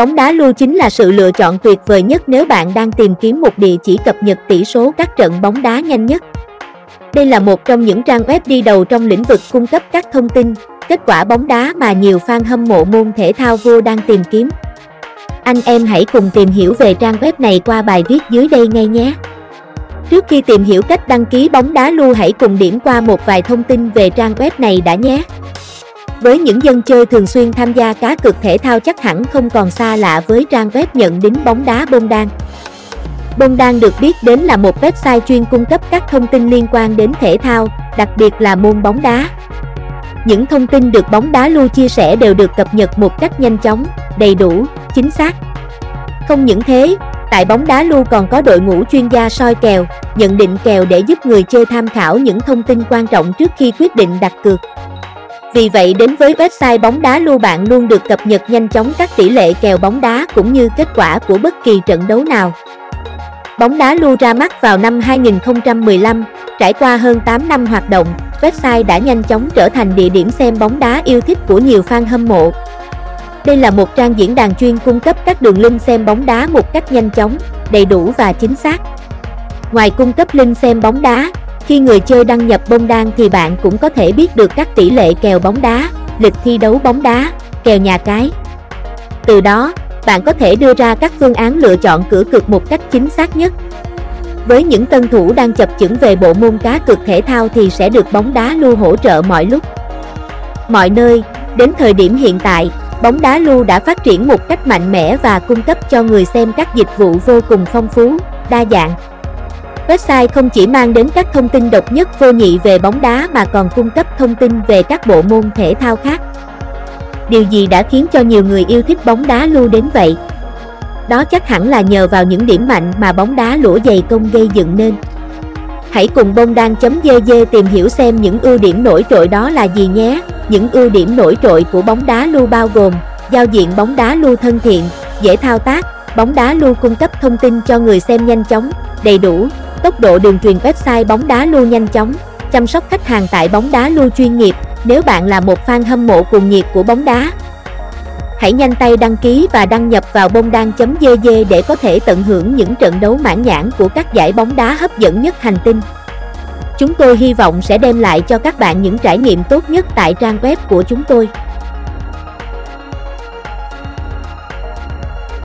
Bóng đá lưu chính là sự lựa chọn tuyệt vời nhất nếu bạn đang tìm kiếm một địa chỉ cập nhật tỷ số các trận bóng đá nhanh nhất. Đây là một trong những trang web đi đầu trong lĩnh vực cung cấp các thông tin, kết quả bóng đá mà nhiều fan hâm mộ môn thể thao vua đang tìm kiếm. Anh em hãy cùng tìm hiểu về trang web này qua bài viết dưới đây ngay nhé. Trước khi tìm hiểu cách đăng ký bóng đá lưu hãy cùng điểm qua một vài thông tin về trang web này đã nhé. Với những dân chơi thường xuyên tham gia cá cược thể thao chắc hẳn không còn xa lạ với trang web nhận đính bóng đá bông đan. Bông đan được biết đến là một website chuyên cung cấp các thông tin liên quan đến thể thao, đặc biệt là môn bóng đá. Những thông tin được bóng đá lưu chia sẻ đều được cập nhật một cách nhanh chóng, đầy đủ, chính xác. Không những thế, tại bóng đá lưu còn có đội ngũ chuyên gia soi kèo, nhận định kèo để giúp người chơi tham khảo những thông tin quan trọng trước khi quyết định đặt cược. Vì vậy đến với website bóng đá lưu bạn luôn được cập nhật nhanh chóng các tỷ lệ kèo bóng đá cũng như kết quả của bất kỳ trận đấu nào. Bóng đá lưu ra mắt vào năm 2015, trải qua hơn 8 năm hoạt động, website đã nhanh chóng trở thành địa điểm xem bóng đá yêu thích của nhiều fan hâm mộ. Đây là một trang diễn đàn chuyên cung cấp các đường link xem bóng đá một cách nhanh chóng, đầy đủ và chính xác. Ngoài cung cấp link xem bóng đá, khi người chơi đăng nhập bông đan thì bạn cũng có thể biết được các tỷ lệ kèo bóng đá, lịch thi đấu bóng đá, kèo nhà cái. Từ đó, bạn có thể đưa ra các phương án lựa chọn cửa cực một cách chính xác nhất. Với những tân thủ đang chập chững về bộ môn cá cược thể thao thì sẽ được bóng đá lưu hỗ trợ mọi lúc. Mọi nơi, đến thời điểm hiện tại, bóng đá lưu đã phát triển một cách mạnh mẽ và cung cấp cho người xem các dịch vụ vô cùng phong phú, đa dạng. Website không chỉ mang đến các thông tin độc nhất vô nhị về bóng đá mà còn cung cấp thông tin về các bộ môn thể thao khác. Điều gì đã khiến cho nhiều người yêu thích bóng đá lưu đến vậy? Đó chắc hẳn là nhờ vào những điểm mạnh mà bóng đá lũa dày công gây dựng nên. Hãy cùng bông đan.gg tìm hiểu xem những ưu điểm nổi trội đó là gì nhé. Những ưu điểm nổi trội của bóng đá lưu bao gồm giao diện bóng đá lưu thân thiện, dễ thao tác, bóng đá lưu cung cấp thông tin cho người xem nhanh chóng, đầy đủ, tốc độ đường truyền website bóng đá lưu nhanh chóng, chăm sóc khách hàng tại bóng đá lưu chuyên nghiệp, nếu bạn là một fan hâm mộ cuồng nhiệt của bóng đá. Hãy nhanh tay đăng ký và đăng nhập vào bông đan.gg để có thể tận hưởng những trận đấu mãn nhãn của các giải bóng đá hấp dẫn nhất hành tinh. Chúng tôi hy vọng sẽ đem lại cho các bạn những trải nghiệm tốt nhất tại trang web của chúng tôi.